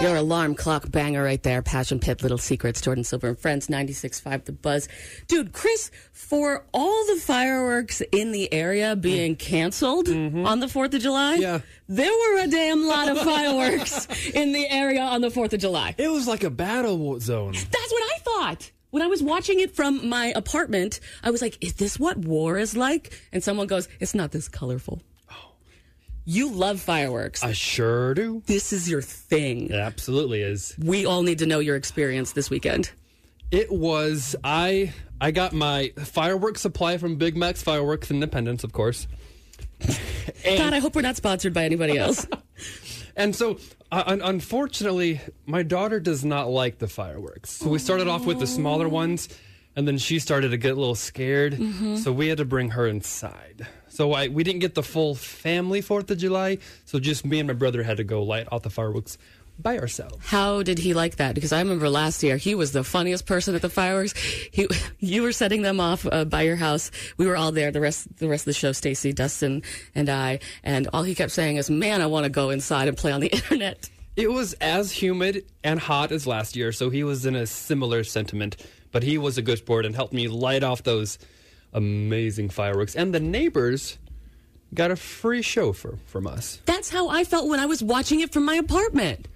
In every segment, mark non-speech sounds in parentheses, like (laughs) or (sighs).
Your alarm clock banger right there. Passion Pit, Little Secrets, Jordan Silver and Friends, 96.5 The Buzz. Dude, Chris, for all the fireworks in the area being canceled mm-hmm. on the 4th of July, Yeah. there were a damn lot of fireworks (laughs) in the area on the 4th of July. It was like a battle zone. That's what I thought. When I was watching it from my apartment, I was like, is this what war is like? And someone goes, it's not this colorful. You love fireworks. I sure do. this is your thing. It absolutely is. We all need to know your experience this weekend. It was I I got my fireworks supply from Big Max Fireworks Independence, of course. (laughs) God, I hope we're not sponsored by anybody else. (laughs) And so, uh, un- unfortunately, my daughter does not like the fireworks. So we started off with the smaller ones, and then she started to get a little scared. So we had to bring her inside. So I we didn't get the full family Fourth of July. So just me and my brother had to go light off the fireworks by ourselves. How did he like that? Because I remember last year he was the funniest person at the fireworks. He, you were setting them off uh, by your house. We were all there. The rest, the rest of the show, Stacy, Dustin, and I. And all he kept saying is, "Man, I want to go inside and play on the (laughs) internet." It was as humid and hot as last year, so he was in a similar sentiment. But he was a good sport and helped me light off those amazing fireworks. And the neighbors got a free show for, from us. That's how I felt when I was watching it from my apartment.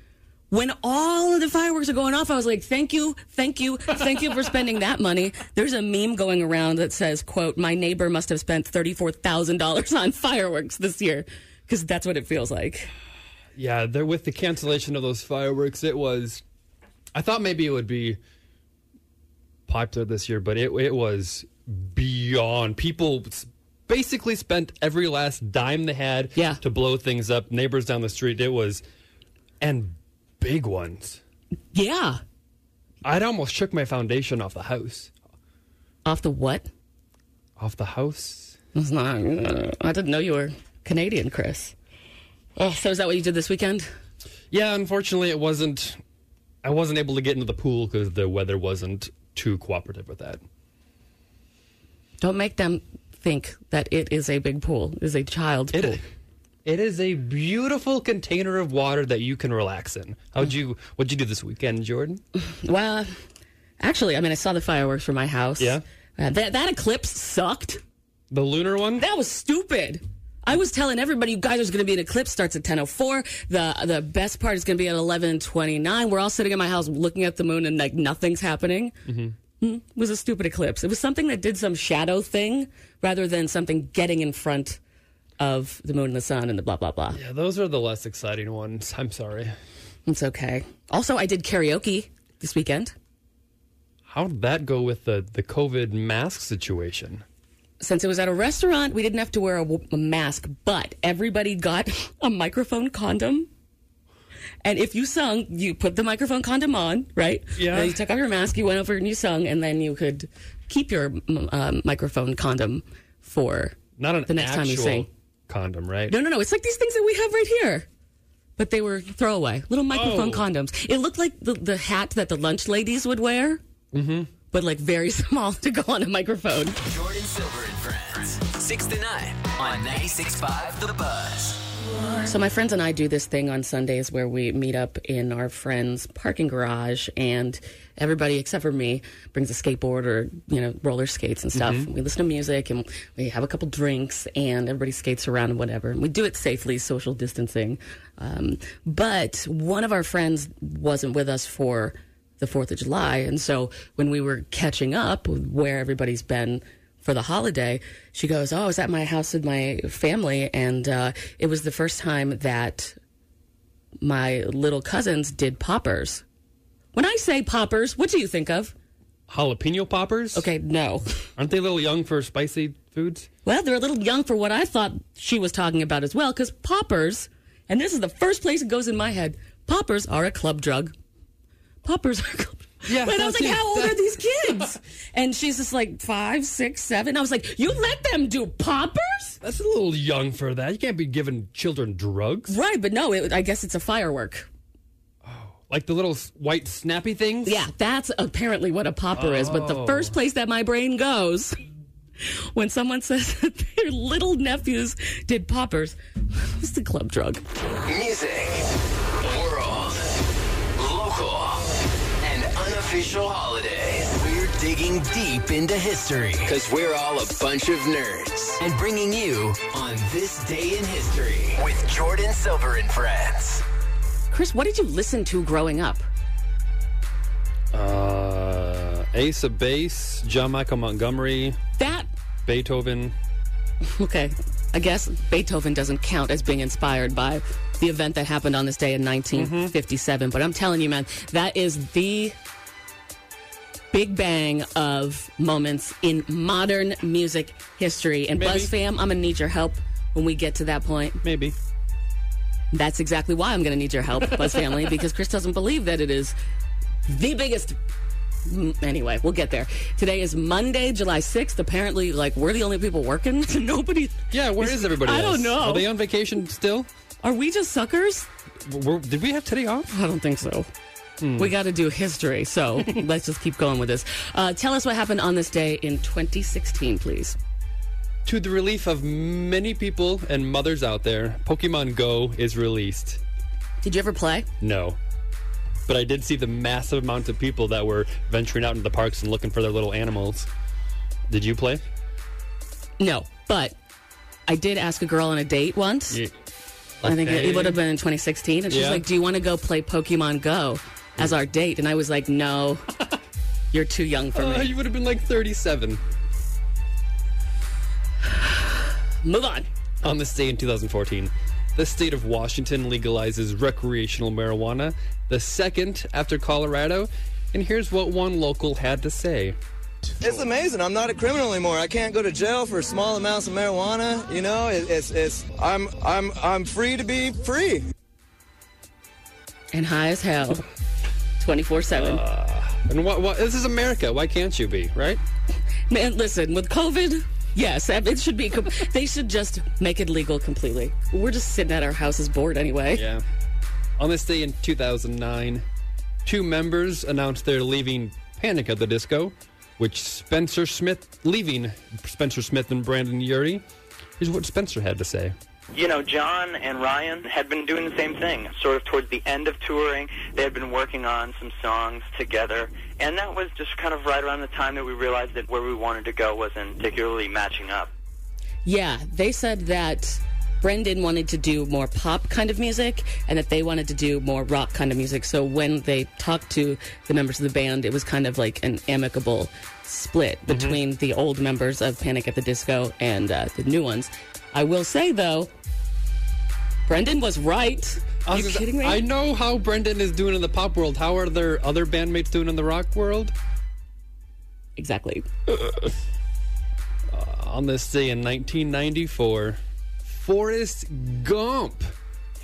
When all of the fireworks are going off, I was like, thank you, thank you, thank you for spending that money. There's a meme going around that says, quote, my neighbor must have spent $34,000 on fireworks this year. Because that's what it feels like. Yeah, there with the cancellation of those fireworks, it was. I thought maybe it would be popular this year, but it it was beyond. People basically spent every last dime they had Yeah. to blow things up. Neighbors down the street, it was, and big ones. Yeah. I'd almost shook my foundation off the house. Off the what? Off the house? It's not, I didn't know you were Canadian, Chris. Oh, so is that what you did this weekend? Yeah, unfortunately, it wasn't. I wasn't able to get into the pool because the weather wasn't too cooperative with that. Don't make them think that it is a big pool. It is a child's pool. It, it is a beautiful container of water that you can relax in. How'd you? What'd you do this weekend, Jordan? (laughs) Well, actually, I mean, I saw the fireworks from my house. Yeah? Uh, that, that eclipse sucked. The lunar one? That was stupid. I was telling everybody, you guys, there's going to be an eclipse. Starts at 10:04. The the best part is going to be at 11:29. We're all sitting in my house looking at the moon, and like nothing's happening. Mm-hmm. Was a stupid eclipse. It was something that did some shadow thing rather than something getting in front of the moon and the sun and the blah blah blah. Yeah, those are the less exciting ones. I'm sorry. It's okay. Also, I did karaoke this weekend. How did that go with the the COVID mask situation? since it was at a restaurant, we didn't have to wear a, a mask, but everybody got (laughs) a microphone condom. And if you sung, you put the microphone condom on, right? Yeah. Then you took off your mask, you went over and you sung, and then you could keep your um, microphone condom for Not an the next time you actual sing. condom, right? No, no, no. It's like these things that we have right here. But they were throwaway, little microphone Oh. condoms. It looked like the, the hat that the lunch ladies would wear, mm-hmm. but like very (laughs) small to go on a microphone. Jordan Silver and Friends. 6 to 9 on 96.5 The Buzz. So my friends and I do this thing on Sundays where we meet up in our friend's parking garage, and everybody except for me brings a skateboard or you know roller skates and stuff. We listen to music and we have a couple drinks, and everybody skates around and whatever. And we do it safely, social distancing. Um, but one of our friends wasn't with us for the Fourth of July, and so when we were catching up with where everybody's been for the holiday, she goes, "Oh, I was at my house with my family, and uh, it was the first time that my little cousins did poppers. When I say poppers, what do you think of? Jalapeno poppers? Okay, no. Aren't they a little young for spicy foods? Well, they're a little young for what I thought she was talking about as well, because poppers, and this is the first place it goes in my head, poppers are a club drug. Poppers are a club Yeah, But I was like, it. how old are (laughs) these kids? and she's just like five, six, seven. I was like, you let them do poppers? That's a little young for that. You can't be giving children drugs. Right, but no, it, I guess it's a firework. Oh, like the little white snappy things? Yeah, that's apparently what a popper is. But the first oh. place that my brain goes when someone says (laughs) that their little nephews did poppers (laughs) was the club drug. Music, unofficial holidays. We're digging deep into history because we're all a bunch of nerds and bringing you on this day in history with Jordan Silver and friends. Chris, what did you listen to growing up? Uh, Ace of Base, John Michael Montgomery, That, Beethoven. okay, I guess Beethoven doesn't count as being inspired by the event that happened on this day in 1957. But I'm telling you, man, that is the big bang of moments in modern music history. And Maybe. Buzz fam, I'm going to need your help when we get to that point. Maybe. That's exactly why I'm going to need your help, Buzz family, (laughs) because Chris doesn't believe that it is the biggest. Mm, Anyway, we'll get there. Today is Monday, July 6th. Apparently, like, we're the only people working. (laughs) Nobody. Yeah, where is everybody I else? don't know. Are they on vacation still? Are we just suckers? Were- did we have today off? I don't think so. We got to do history, so (laughs) let's just keep going with this. Uh, tell us what happened on this day in 2016, please. To the relief of many people and mothers out there, Pokemon Go is released. Did you ever play? No. But I did see the massive amount of people that were venturing out into the parks and looking for their little animals. Did you play? No, but I did ask a girl on a date once. Yeah. I think it, it would have been in 2016. And she's Yeah. like, Do you want to go play Pokemon Go as our date? And I was like, No, you're too young for Uh, (laughs) me. you would have been like 37 (sighs) Move on. on this day in 2014. The state of Washington legalizes recreational marijuana, the second after Colorado. And here's what one local had to say. It's amazing. I'm not a criminal anymore. I can't go to jail for small amounts of marijuana. You know, it, it's it's I'm I'm I'm free to be free. And high as hell. 24 7. Uh, and what, what, this is America. Why can't you be, right? Man, listen, with COVID, yes, it should be. (laughs) They should just make it legal completely. We're just sitting at our houses bored anyway. Yeah. On this day in 2009, two members announced they're leaving Panic at the Disco, which Spencer Smith, leaving Spencer Smith and Brendon Urie. Here's what Spencer had to say. You know, Jon and Ryan had been doing the same thing. Sort of towards the end of touring, they had been working on some songs together, and that was just kind of right around the time that we realized that where we wanted to go wasn't particularly matching up. Yeah, they said that Brendon wanted to do more pop kind of music and that they wanted to do more rock kind of music. So when they talked to the members of the band, it was kind of like an amicable split between the old members of Panic at the Disco and uh, the new ones. I will say, though, Brendon was right. I Are was you kidding me? I know how Brendon is doing in the pop world. How are their other bandmates doing in the rock world? Exactly. Uh, on this day in 1994, Forrest Gump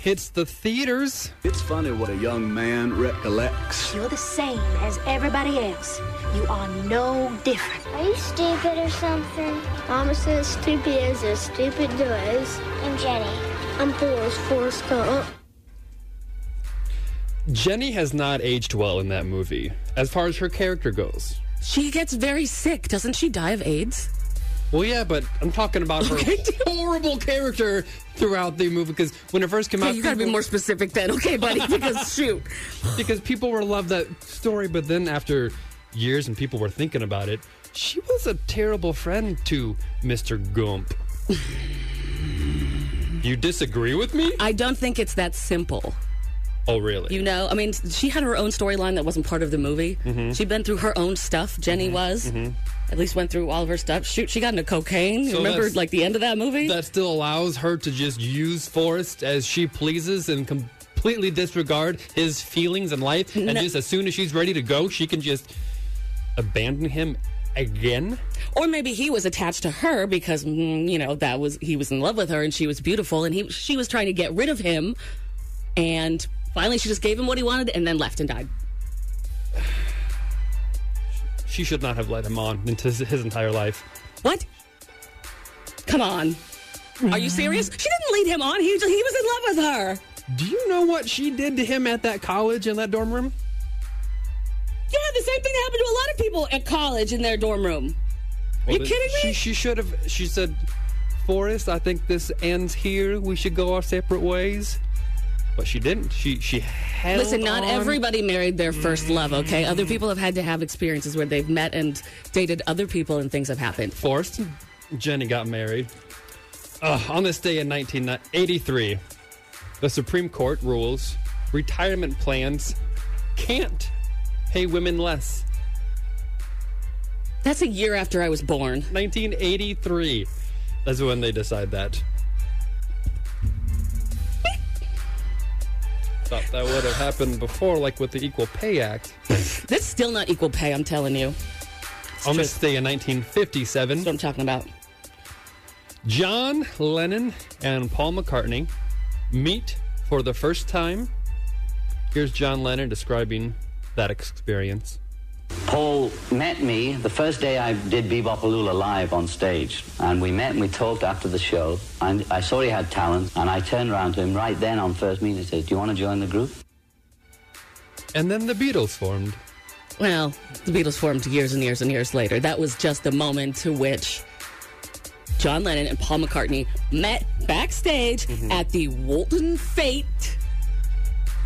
hits the theaters. It's funny what a young man recollects. You're the same as everybody else. You are no different. Are you stupid or something? Mama says stupid is as stupid does. I'm Jenny. I'm Forrest Forrest Gump. Jenny has not aged well in that movie, as far as her character goes. She gets very sick. Doesn't she die of AIDS? Well, yeah, but I'm talking about her Okay. (laughs) horrible character throughout the movie because when it first came Okay, out, you gotta be more specific then. Okay, buddy, (laughs) because shoot. because people were love that story, but then after years and people were thinking about it, she was a terrible friend to Mr. Gump. (laughs) you disagree with me? I don't think it's that simple. Oh, really? You know, I mean, she had her own storyline that wasn't part of the movie. Mhm. She'd been through her own stuff. Jenny was. Mhm. At least went through all of her stuff. Shoot, she got into cocaine. So Remember, like the end of that movie? That still allows her to just use Forrest as she pleases and completely disregard his feelings and life. And No. just as soon as she's ready to go, she can just abandon him again. Or maybe he was attached to her because mm, you know that was he was in love with her and she was beautiful and he she was trying to get rid of him, and finally she just gave him what he wanted and then left and died. She should not have let him on into his, his entire life. What? Come on, are you serious? She didn't lead him on. He he was in love with her. Do you know what she did to him at that college in that dorm room? Yeah, the same thing happened to a lot of people at college in their dorm room. Are you then kidding me? She, she should have. She said, "Forrest, I think this ends here. We should go our separate ways." But she didn't. She she held Listen, not on. everybody married their first love, okay? Other people have had to have experiences where they've met and dated other people and things have happened. Forced. Jenny got married. Ugh, on this day in 1983, the Supreme Court rules retirement plans can't pay women less. That's a year after I was born. 1983. That's when they decide that. Thought that would have happened before, like with the Equal Pay Act. That's still not equal pay, I'm telling you. On this day in 1957, That's what I'm talking about. John Lennon and Paul McCartney meet for the first time. Here's John Lennon describing that experience. Paul met me the first day I did Be-Bop-A-Lula live on stage. And we met and we talked after the show. And I saw he had talent. And I turned around to him right then on first meeting and said, Do you want to join the group? And then the Beatles formed. Well, the Beatles formed years and years and years later. That was just the moment to which John Lennon and Paul McCartney met backstage mm-hmm. at the Woolton Fete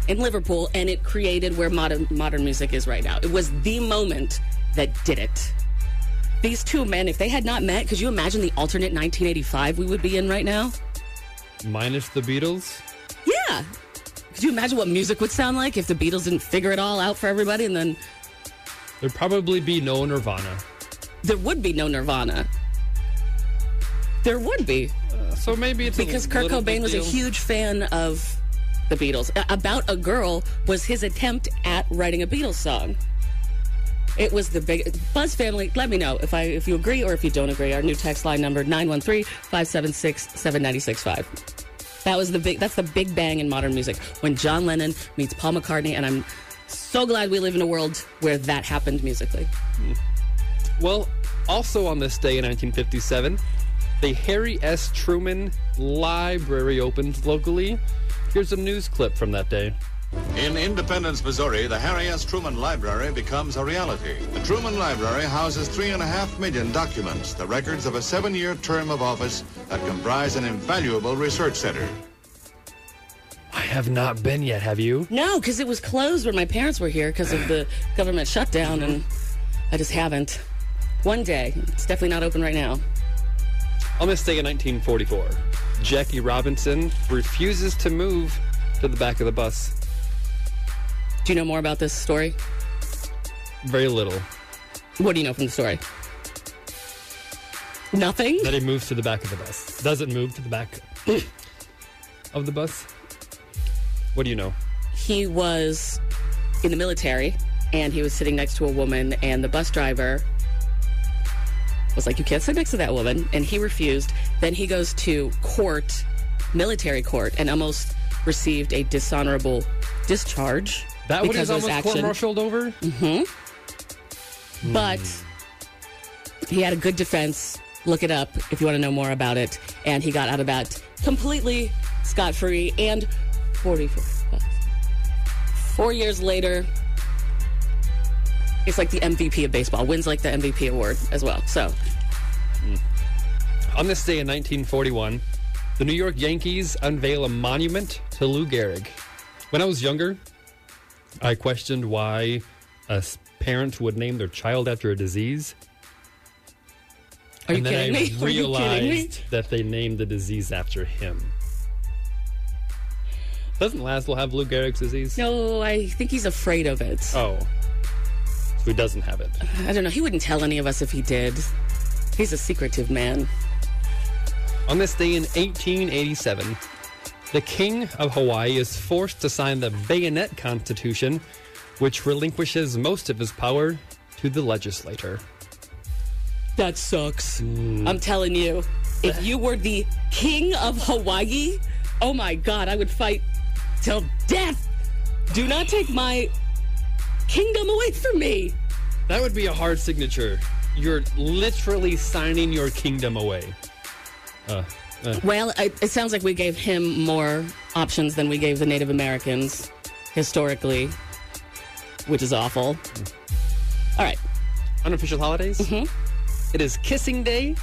in Liverpool, and it created where modern modern music is right now. It was the moment that did it. These two men, if they had not met, could you imagine the alternate 1985 we would be in right now? Minus the Beatles. Yeah. Could you imagine what music would sound like if the Beatles didn't figure it all out for everybody and then There'd probably be no Nirvana. there would be no Nirvana. There would be. Uh, so maybe it's a because Kurt Cobain was a huge fan of the Beatles. About a Girl was his attempt at writing a Beatles song. It was the big Buzz family. Let me know if I if you agree or if you don't agree. Our new text line number 913-576-7965. That was the big that's the big bang in modern music when John Lennon meets Paul McCartney and I'm so glad we live in a world where that happened musically. Well, also on this day in 1957, the Harry S. Truman Library opened locally. Here's a news clip from that day. In Independence, Missouri, the Harry S. Truman Library becomes a reality. The Truman Library houses three and a half million documents, the records of a seven-year term of office that comprise an invaluable research center. I have not been yet, have you? No, because it was closed when my parents were here because of the government shutdown, and I just haven't. One day. It's definitely not open right now. On this day in 1944, Jackie Robinson refuses to move to the back of the bus. Do you know more about this story? Very little. What do you know from the story? Nothing? That he moves to the back of the bus. Doesn't move to the back of the bus. What do you know? He was in the military and he was sitting next to a woman, and the bus driver was like, You can't sit next to that woman. And he refused. Then he goes to court, military court, and almost received a dishonorable discharge. That he's of almost court-martialed over? Mm-hmm. But he had a good defense. Look it up if you want to know more about it. And he got out of that completely scot free. And 44. Four years later, it's like the MVP of baseball, wins like the MVP award as well. So, mm. On this day in 1941, the New York Yankees unveil a monument to Lou Gehrig. When I was younger, I questioned why a parent would name their child after a disease. Are you and then kidding I me? (laughs) Are you kidding me? realized that they named the disease after him. Doesn't Laszlo have Lou Gehrig's disease? No, I think he's afraid of it. Oh. He doesn't have it. I don't know. He wouldn't tell any of us if he did. He's a secretive man. On this day in 1887, the King of Hawaii is forced to sign the Bayonet Constitution, which relinquishes most of his power to the legislator. That sucks. Hmm. I'm telling you, if you were the king of Hawaii, oh my God, I would fight till death. Do not take my kingdom away from me. That would be a hard signature. You're literally signing your kingdom away. Uh, uh. Well, I, it sounds like we gave him more options than we gave the Native Americans historically, which is awful. All right. Unofficial holidays? Mm-hmm. It is Kissing Day.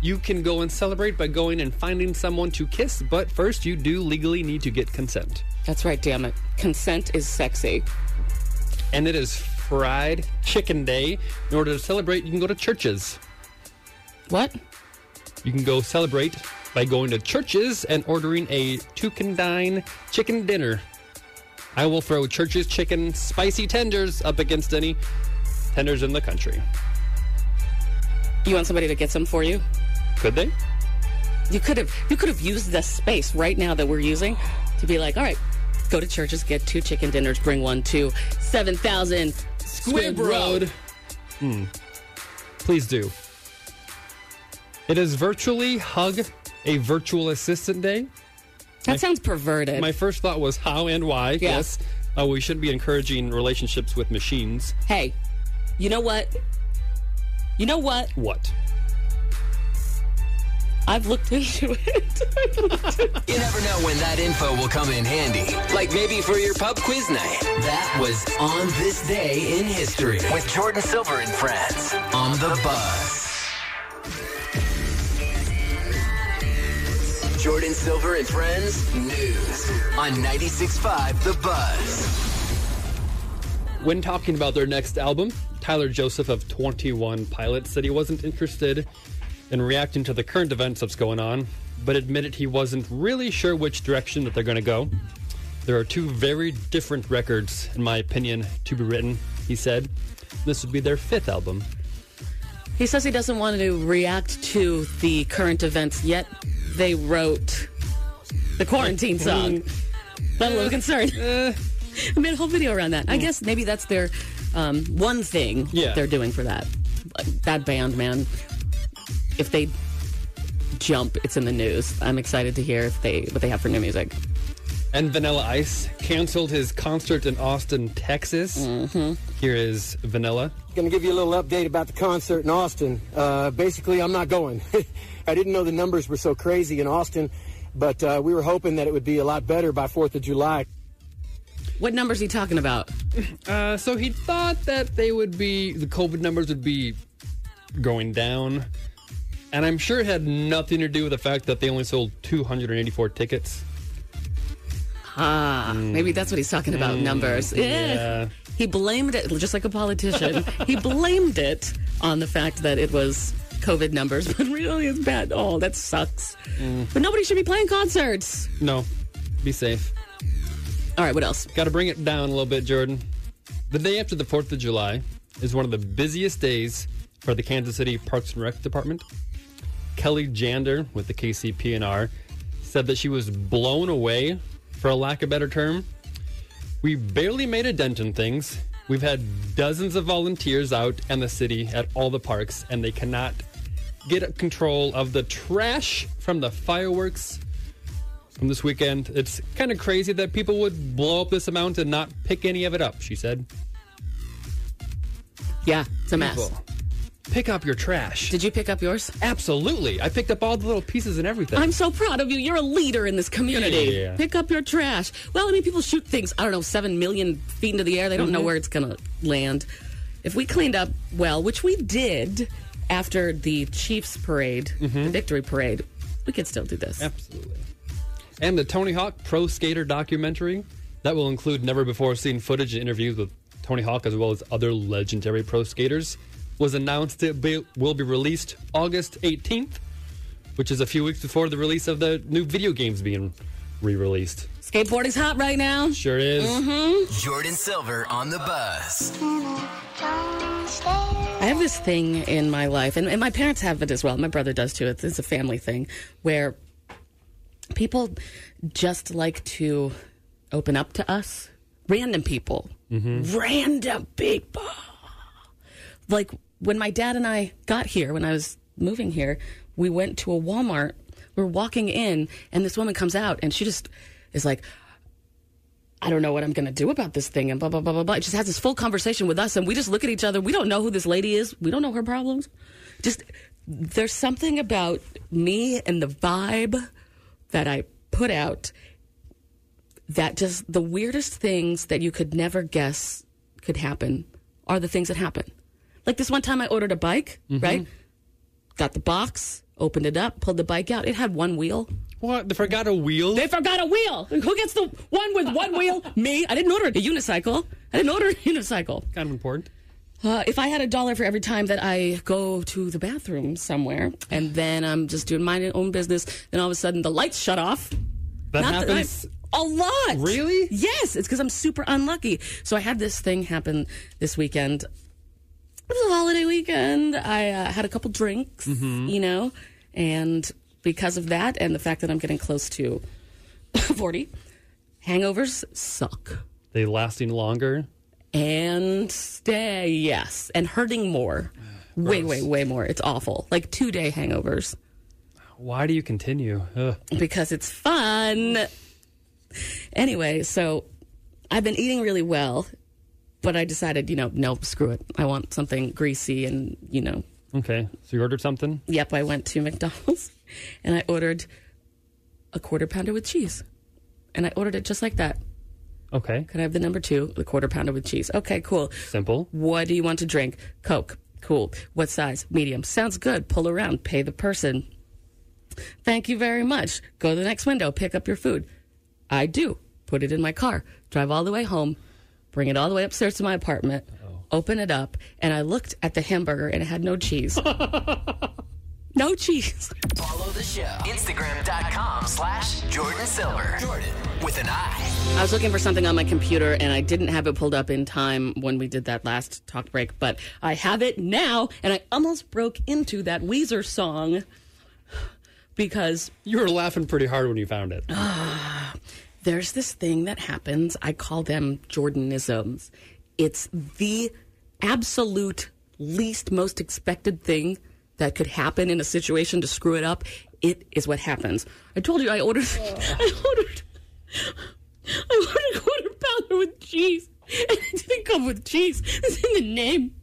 You can go and celebrate by going and finding someone to kiss, but first you do legally need to get consent. That's right, damn it. Consent is sexy. And it is Fried Chicken Day. In order to celebrate, you can go to Church's. What? You can go celebrate by going to Church's and ordering a two can dine chicken dinner. I will throw Church's chicken spicy tenders up against any tenders in the country. You want somebody to get some for you? Could they? You could have you could have used the space right now that we're using to be like, all right, go to Church's, get two chicken dinners, bring one to seven thousand Squibb Road. Hmm. Please do. It is virtually hug a virtual assistant day. That My- sounds perverted. My first thought was how and why. Yeah. Yes. Uh, we shouldn't be encouraging relationships with machines. hey, you know what? You know what? What? I've looked into it. You never know when that info will come in handy. Like maybe for your pub quiz night. That was On This Day in History with Jordan Silver and friends on the bus. Jordan Silver and Friends News on 96.5 The Buzz. When talking about their next album, Tyler Joseph of 21 Pilots said he wasn't interested in reacting to the current events that's going on, but admitted he wasn't really sure which direction that they're going to go. There are two very different records, in my opinion, to be written, he said. This would be their fifth album. he says he doesn't want to react to the current events, yet they wrote the quarantine song. Mm-hmm. (laughs) I'm a little concerned. Eh. (laughs) I made a whole video around that. I mm. guess maybe that's their um, one thing Yeah. they're doing for that. That band, man. If they jump, it's in the news. I'm excited to hear if they what they have for new music. And Vanilla Ice canceled his concert in Austin, Texas. Mm-hmm. Here is Vanilla. Going to give you a little update about the concert in Austin. Uh, basically, I'm not going. (laughs) I didn't know the numbers were so crazy in Austin, but uh, we were hoping that it would be a lot better by 4th of July. What numbers are you talking about? Uh, so he thought that they would be the COVID numbers would be going down, and I'm sure it had nothing to do with the fact that they only sold 284 tickets. Ah, maybe that's what he's talking about. Mm, numbers. Eh. yeah. He blamed it, just like a politician. (laughs) he blamed it on the fact that it was COVID numbers, (laughs) but really it's bad. Oh, that sucks. But nobody should be playing concerts. No, be safe. All right, what else? Got to bring it down a little bit, Jordan. The day after the 4th of July is one of the busiest days for the Kansas City Parks and Rec Department. Kelly Jander with the KCPNR said that she was blown away, for a lack of a better term. We barely made a dent in things. We've had dozens of volunteers out in the city at all the parks, and they cannot get control of the trash from the fireworks from this weekend. It's kind of crazy that people would blow up this amount and not pick any of it up, she said. Yeah, it's a mess. People, Pick up your trash. Did you pick up yours? Absolutely. I picked up all the little pieces and everything. I'm so proud of you. You're a leader in this community. Yeah. Pick up your trash. Well, I mean, people shoot things, I don't know, seven million feet into the air. They don't know Mhm. where it's going to land. If we cleaned up well, which we did after the Chiefs parade, the victory parade, we could still do this. Absolutely. And the Tony Hawk Pro Skater documentary that will include never before seen footage and interviews with Tony Hawk as well as other legendary pro skaters was announced it be, will be released August 18th, which is a few weeks before the release of the new video games being re-released. Skateboarding's hot right now. Sure is. Mm-hmm. Jordan Silver on the bus. I have this thing in my life, and, and my parents have it as well. My brother does too. It's, it's a family thing where people just like to open up to us. Random people. Random people. Like when my dad and I got here, when I was moving here, we went to a Walmart. We're walking in, and this woman comes out, and she just is like, I don't know what I'm going to do about this thing, and blah, blah, blah, blah, blah. It just has this full conversation with us, and we just look at each other. We don't know who this lady is. We don't know her problems. Just, there's something about me and the vibe that I put out that just the weirdest things that you could never guess could happen are the things that happen. Like this one time I ordered a bike, right? Got the box, opened it up, pulled the bike out. It had one wheel. What? They forgot a wheel? They forgot a wheel. Who gets the one with one wheel? (laughs) Me. I didn't order a unicycle. I didn't order a unicycle. Kind of important. Uh, if I had a dollar for every time that I go to the bathroom somewhere and then I'm just doing my own business, then all of a sudden the lights shut off. That Not happens. A lot. Really? Yes, it's because I'm super unlucky. So I had this thing happen this weekend. It was a holiday weekend. I uh, had a couple drinks, you know, and because of that and the fact that I'm getting close to (laughs) 40, hangovers suck. They lasting longer. And stay, yes, and hurting more. (sighs) Way, way, way more. It's awful. Like two day hangovers Why do you continue? Ugh. because it's fun. Anyway, so I've been eating really well, but I decided, you know, no, screw it. I want something greasy and, you know, Okay, so you ordered something? yep, I went to (laughs) McDonald's and I ordered a quarter pounder with cheese. And I ordered it just like that. Okay, Could I have the number two, the quarter pounder with cheese? Okay, cool. simple. What do you want to drink? Coke. Cool. What size? Medium. Sounds good. Pull around. Pay the person. Thank you very much. Go to the next window. Pick up your food. I do. Put it in my car. Drive all the way home. Bring it all the way upstairs to my apartment. Open it up. And I looked at the hamburger and it had no cheese. (laughs) no cheese. Follow the show. Instagram.com slash Jordan Silver. Jordan with an I. I was looking for something on my computer and I didn't have it pulled up in time when we did that last talk break, but I have it now and I almost broke into that Weezer song because You were laughing pretty hard when you found it. (sighs) (sighs) (sighs) there's this thing that happens. I call them Jordanisms. It's the absolute least most expected thing that could happen in a situation to screw it up. It is what happens. I told you I ordered. (laughs) I ordered. I ordered a quarter pounder with cheese, and it didn't come with cheese. It's in the name.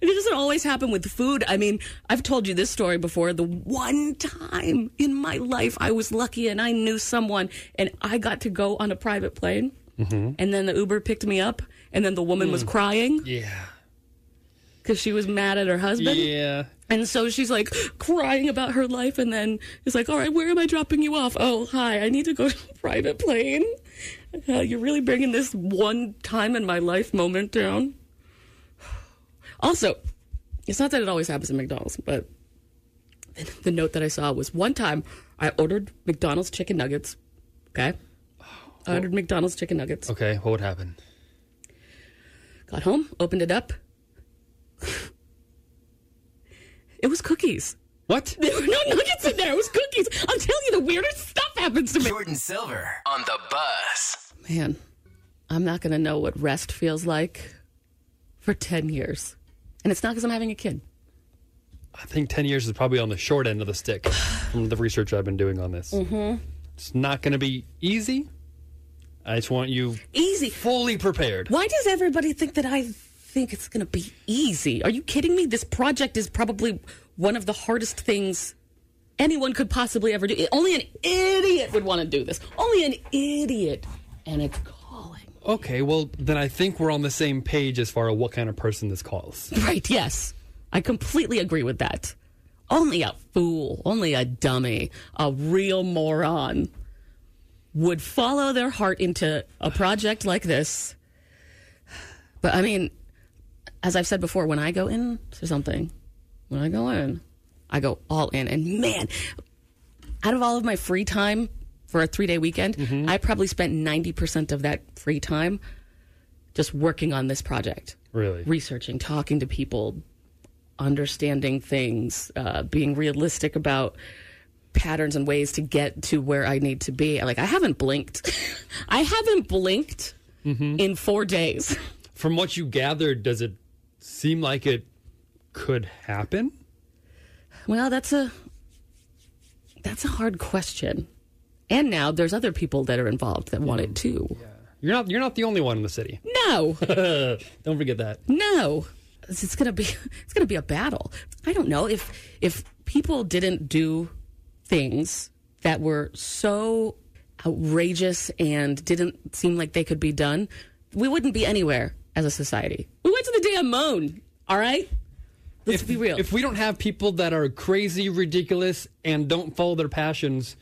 It doesn't always happen with food. I mean, I've told you this story before. The one time in my life I was lucky and I knew someone and I got to go on a private plane. And then the Uber picked me up and then the woman was crying Yeah. because she was mad at her husband. Yeah. And so she's like crying about her life and then is like, all right, where am I dropping you off? Oh, hi, I need to go (laughs) to a private plane. Uh, you're really bringing this one time in my life moment down. Also, it's not that it always happens at McDonald's, but the, the note that I saw was one time I ordered McDonald's chicken nuggets. Okay. I ordered McDonald's chicken nuggets. Okay, what would happen? Got home, opened it up. (laughs) it was cookies. What? (laughs) There were no nuggets in there. It was cookies. I'm telling you, the weirdest stuff happens to me. Jordan Silver on the bus. Man, I'm not going to know what rest feels like for 10 years. And it's not because I'm having a kid. I think 10 years is probably on the short end of the stick (sighs) from the research I've been doing on this. Mm-hmm. It's not going to be easy. I just want you Easy. fully prepared. Why does everybody think that I think it's going to be easy? Are you kidding me? This project is probably one of the hardest things anyone could possibly ever do. Only an idiot would want to do this. Only an idiot. And it's. Okay, well, then I think we're on the same page as far as what kind of person this calls. (laughs) Right, yes. I completely agree with that. Only a fool, only a dummy, a real moron would follow their heart into a project like this. But I mean, as I've said before, when I go in into something, when I go in, I go all in. And man, out of all of my free time for a three day weekend, Mm-hmm. I probably spent 90% of that free time just working on this project, Really? researching, talking to people, understanding things, uh, being realistic about patterns and ways to get to where I need to be. Like, I haven't blinked. (laughs) I haven't blinked Mm-hmm. in four days. (laughs) From what you gathered, does it seem like it could happen? Well, that's a that's a hard question. And now there's other people that are involved that want it mm. too. Yeah. You're not you're not the only one in the city. (laughs) No. (laughs) Don't forget that. No. It's it's gonna be (laughs) it's gonna be a battle. I don't know if if people didn't do things that were so outrageous and didn't seem like they could be done, we wouldn't be anywhere as a society. We went to the damn moon. All right. Let's be real. If we don't have people that are crazy, ridiculous, and don't follow their passions,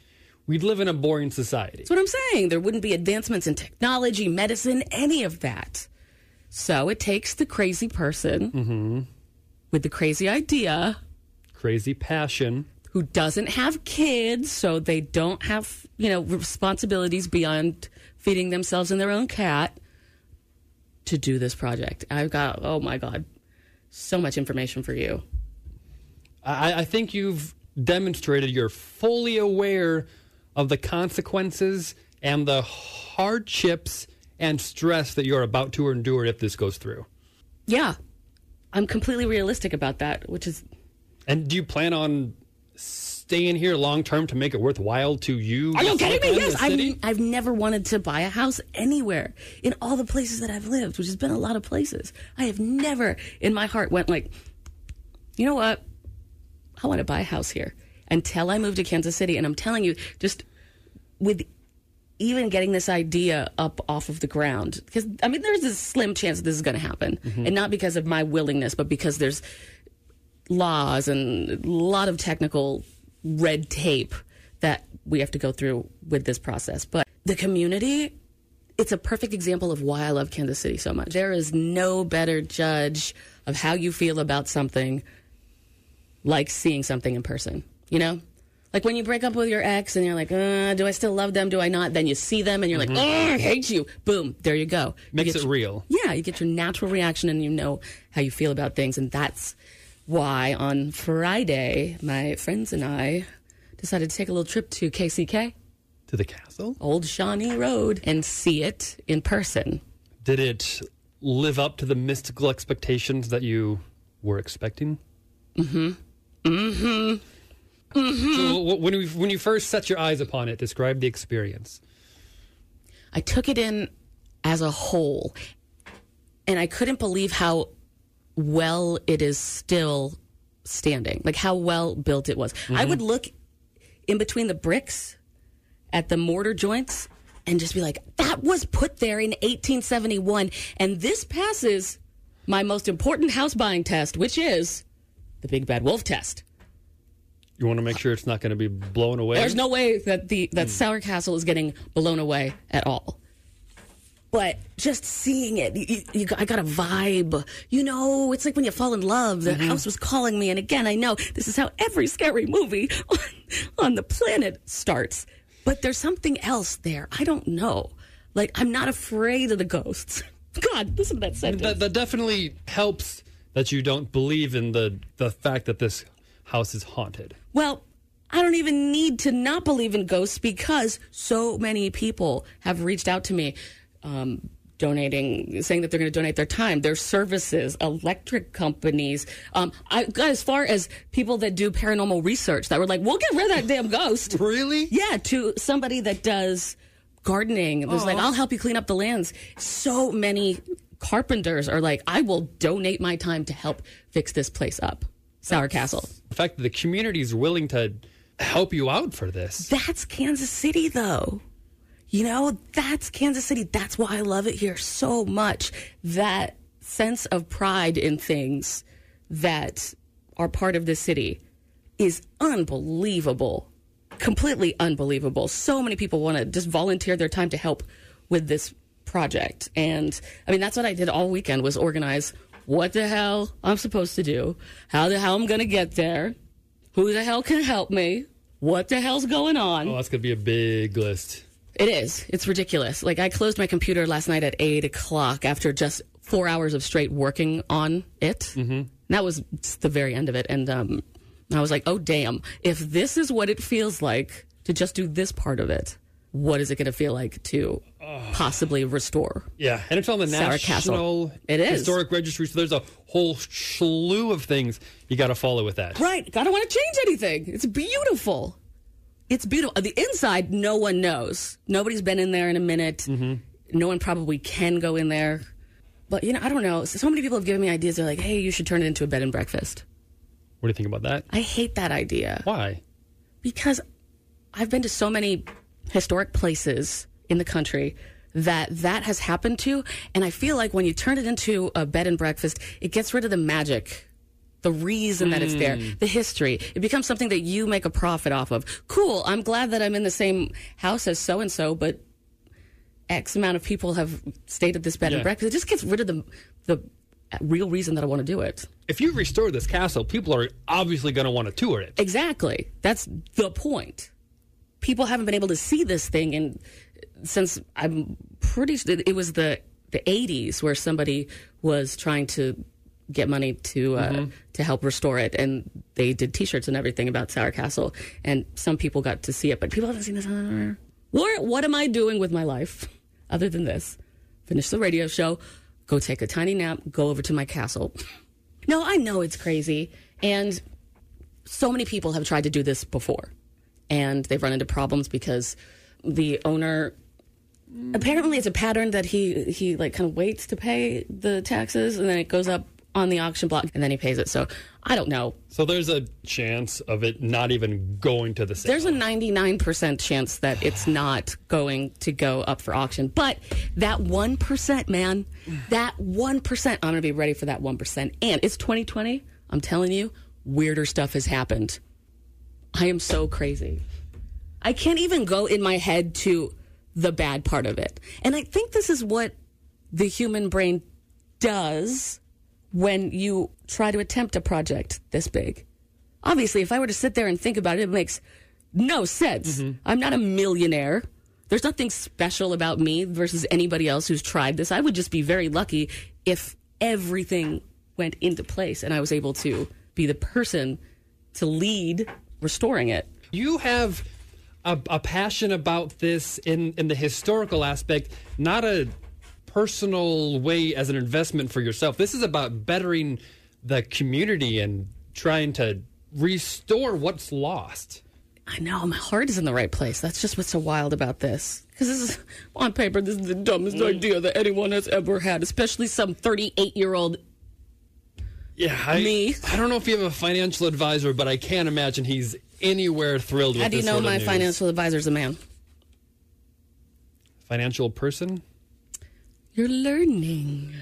we'd live in a boring society. That's what I'm saying. There wouldn't be advancements in technology, medicine, any of that. So it takes the crazy person Mm-hmm. with the crazy idea Crazy passion. who doesn't have kids, so they don't have, you know, responsibilities beyond feeding themselves and their own cat to do this project. I've got, oh my God, so much information for you. I, I think you've demonstrated you're fully aware of the consequences and the hardships and stress that you're about to endure if this goes through. Yeah, I'm completely realistic about that, which is And do you plan on staying here long term to make it worthwhile to you? Are you kidding me? Yes. I've, I've never wanted to buy a house anywhere in all the places that I've lived, which has been a lot of places. I have never in my heart went like, you know what? I want to buy a house here until I moved to Kansas City. And I'm telling you, just with even getting this idea up off of the ground, because I mean, there's a slim chance this is going to happen. Mm-hmm. And not because of my willingness, but because there's laws and a lot of technical red tape that we have to go through with this process. But the community, it's a perfect example of why I love Kansas City so much. There is no better judge of how you feel about something like seeing something in person, you know? Like when you break up with your ex and you're like, uh, do I still love them? Do I not? Then you see them and you're like, oh, I hate you. Boom, there you go. Makes get it your- real. yeah, you get your natural reaction and you know how you feel about things. And that's why on Friday, my friends and I decided to take a little trip to KCK, To the castle? Old Shawnee Road, and see it in person. Did it live up to the mystical expectations that you were expecting? Mm-hmm. Mm-hmm. Mm-hmm. So when you when you first set your eyes upon it, describe the experience. I took it in as a whole, and I couldn't believe how well it is still standing. Like how well built it was. I Mhm. would look in between the bricks at the mortar joints and just be like, that was put there in 1871. And this passes my most important house buying test, which is the Big Bad Wolf test. You want to make sure it's not going to be blown away. There's no way that the that hmm. Sauer Castle is getting blown away at all. But just seeing it, you, you, I got a vibe. You know, it's like when you fall in love. The mm-hmm. house was calling me, and again, I know this is how every scary movie on, (laughs) on the planet starts. But there's something else there. I don't know. Like I'm not afraid of the ghosts. (laughs) God, listen to that sentence. That, that definitely helps that you don't believe in the the fact that this house is haunted. Well, I don't even need to not believe in ghosts because so many people have reached out to me, um, donating, saying that they're going to donate their time, their services, electric companies. Um, I got as far as people that do paranormal research that were like, "We'll get rid of that damn ghost." (laughs) really? Yeah. To somebody that does gardening, it was like, "I'll help you clean up the lands." So many carpenters are like, "I will donate my time to help fix this place up." Sauer Castle. The fact that the community is willing to help you out for this. That's Kansas City, though. You know, that's Kansas City. That's why I love it here so much. That sense of pride in things that are part of this city is unbelievable. Completely unbelievable. So many people want to just volunteer their time to help with this project. And I mean, that's what I did all weekend was organize what the hell I'm supposed to do, how the hell I'm going to get there, who the hell can help me, what the hell's going on? Oh, that's gonna be a big list. It is. It's ridiculous. Like I closed my computer last night at eight o'clock after just four hours of straight working on it. Mm-hmm. That was the very end of it, and um, I was like, "Oh damn! If this is what it feels like to just do this part of it, what is it going to feel like to possibly restore?" Yeah, and it's on the Sauer National Castle. It is. Historic Registry, so there's a whole slew of things you got to follow with that. Right. I don't want to change anything. It's beautiful. It's beautiful. The inside, no one knows. Nobody's been in there in a minute. Mm-hmm. No one probably can go in there. But, you know, I don't know. So many people have given me ideas. They're like, hey, you should turn it into a bed and breakfast. What do you think about that? I hate that idea. Why? Because I've been to so many historic places in the country that that has happened to. And I feel like when you turn it into a bed and breakfast, it gets rid of the magic, the reason that it's there, Mm. the history. It becomes something that you make a profit off of. Cool. I'm glad that I'm in the same house as so and so, but X amount of people have stayed at this bed Yeah. and breakfast. It just gets rid of the the real reason that I want to do it. If you restore this castle, people are obviously going to want to tour it. Exactly. That's the point. People haven't been able to see this thing and since I'm pretty sure it was the the 80s where somebody was trying to get money to uh, Mhm. to help restore it and they did t-shirts and everything about Sauer Castle and some people got to see it but people haven't seen this what what am I doing with my life (laughs) other than this? Finish the radio show go take a tiny nap go over to my castle. (laughs) No I know it's crazy and so many people have tried to do this before and they've run into problems because the owner apparently it's a pattern that he he like kind of waits to pay the taxes and then it goes up on the auction block and then he pays it. So i don't know. So there's a chance of it not even going to the sale. there's a 99% chance that it's not going to go up for auction. But that 1% man that 1% i'm going to be ready for that 1% and it's 2020 i'm telling you weirder stuff has happened. I am so crazy. I can't even go in my head to the bad part of it. And I think this is what the human brain does when you try to attempt a project this big. Obviously, if I were to sit there and think about it, it makes no sense. Mm-hmm. I'm not a millionaire. There's nothing special about me versus anybody else who's tried this. I would just be very lucky if everything went into place and I was able to be the person to lead restoring it. You have a, a passion about this in, in the historical aspect, not a personal way as an investment for yourself. This is about bettering the community and trying to restore what's lost. I know my heart is in the right place. That's just what's so wild about this. Because this is on paper, this is the dumbest mm. idea that anyone has ever had, especially some 38 year old. Yeah, I, Me? I don't know if you have a financial advisor, but I can't imagine he's anywhere thrilled with How do you know my news. financial advisor's a man? financial person? You're learning.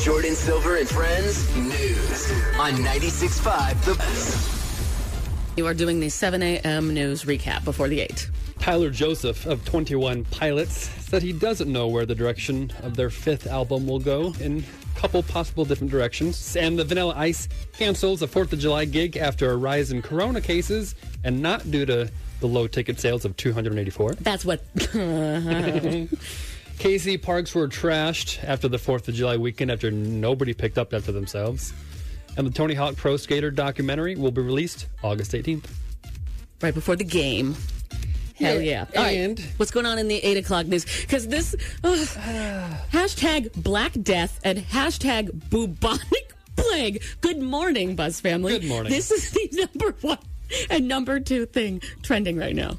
Jordin Silver and Friends News on 96.5 The Buzz. You are doing the 7 a.m. news recap before the 8. Tyler Joseph of 21 Pilots said he doesn't know where the direction of their fifth album will go in a couple possible different directions. And the Vanilla Ice cancels a 4th of July gig after a rise in corona cases and not due to the low ticket sales of 284. That's what. (laughs) KC parks were trashed after the 4th of July weekend after nobody picked up after themselves. And the Tony Hawk Pro Skater documentary will be released August 18th. right before the game. Hell yeah. All right. And- what's going on in the 8 o'clock news? Because this hashtag Black Death and hashtag bubonic (laughs) plague. Good morning, Buzz family. Good morning. This is the (laughs) number one and number two thing trending right now.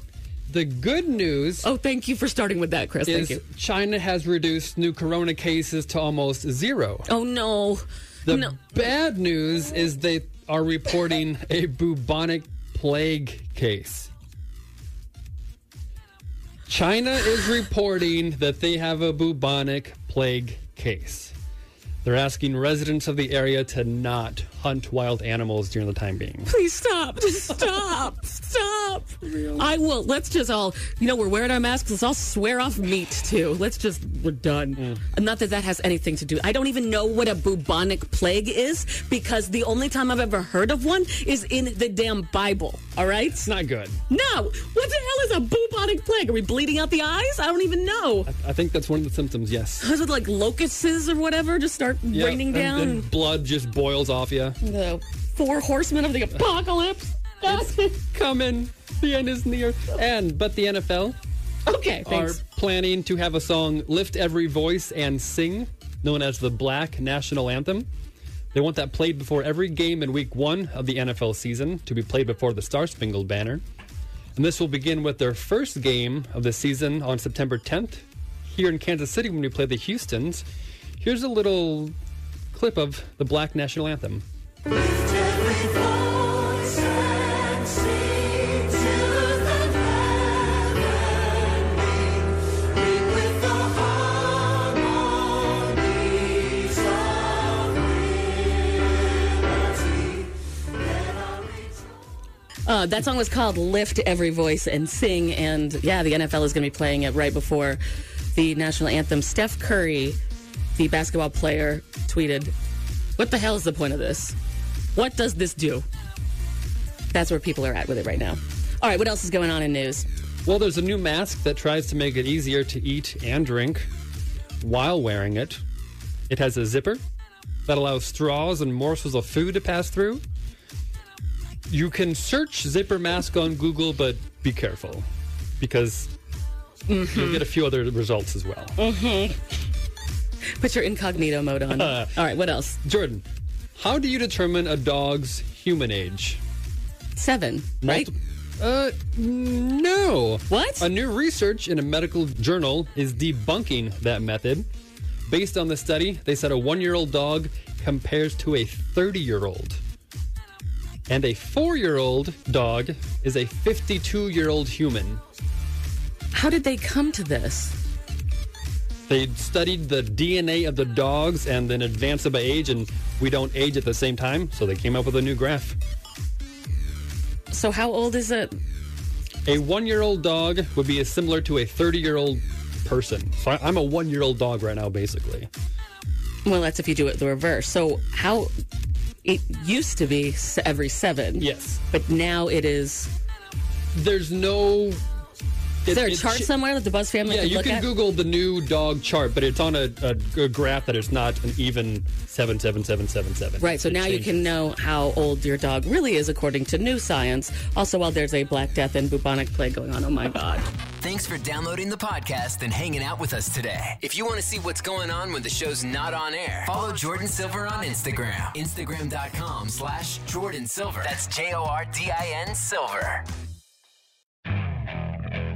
The good news Oh, thank you for starting with that, Chris. Thank you. China has reduced new corona cases to almost zero. Oh, no. The no. bad news is they are reporting a bubonic plague case. China is reporting that they have a bubonic plague case. They're asking residents of the area to not hunt wild animals during the time being. Please stop. Just stop. Stop. up. I will. Let's just all, you know, we're wearing our masks. Let's all swear off meat too. Let's just, we're done. Mm. Not that that has anything to do. I don't even know what a bubonic plague is because the only time I've ever heard of one is in the damn Bible. All right? It's not good. No. What the hell is a bubonic plague? Are we bleeding out the eyes? I don't even know. I think that's one of the symptoms, yes. Is it like locusts or whatever just start Yeah, raining and down? then blood just boils off you. the four horsemen of the apocalypse. (laughs) coming. The end is near. And but the NFL Okay, are planning to have a song "Lift Every Voice and Sing," known as the Black National Anthem. They want that played before every game in Week One of the NFL season to be played before the Star Spangled Banner. And this will begin with their first game of the season on September 10th here in Kansas City when we play the Houston's. Here's a little clip of the Black National Anthem. Uh, that song was called Lift Every Voice and Sing. And yeah, the NFL is going to be playing it right before the national anthem. Steph Curry, the basketball player, tweeted, What the hell is the point of this? What does this do? That's where people are at with it right now. All right, what else is going on in news? Well, there's a new mask that tries to make it easier to eat and drink while wearing it. It has a zipper that allows straws and morsels of food to pass through. You can search zipper mask on Google, but be careful because you'll get a few other results as well. Mm-hmm. Put your incognito mode on. (laughs) All right, what else? Jordin, how do you determine a dog's human age? Seven, right? Uh, no. What? A new research in a medical journal is debunking that method. Based on the study, they said a one year old dog compares to a 30 year old. And a four year old dog is a 52 year old human. How did they come to this? They studied the DNA of the dogs and then advanced it by age, and we don't age at the same time, so they came up with a new graph. So, how old is it? A one year old dog would be as similar to a 30 year old person. So I'm a one year old dog right now, basically. Well, that's if you do it the reverse. So, how it used to be every seven. Yes. But now it is. There's no. Is there a chart sh- somewhere that the Buzz family Yeah, could you look can at? Google the new dog chart, but it's on a, a, a graph that is not an even 77777. Right, so It now you can know how old your dog really is according to new science. Also, while there's a Black Death and bubonic plague going on, oh my God. Thanks for downloading the podcast and hanging out with us today. If you want to see what's going on when the show's not on air, follow Jordin Silver on Instagram. Instagram.com slash Jordin Silver. That's J O R D I N Silver.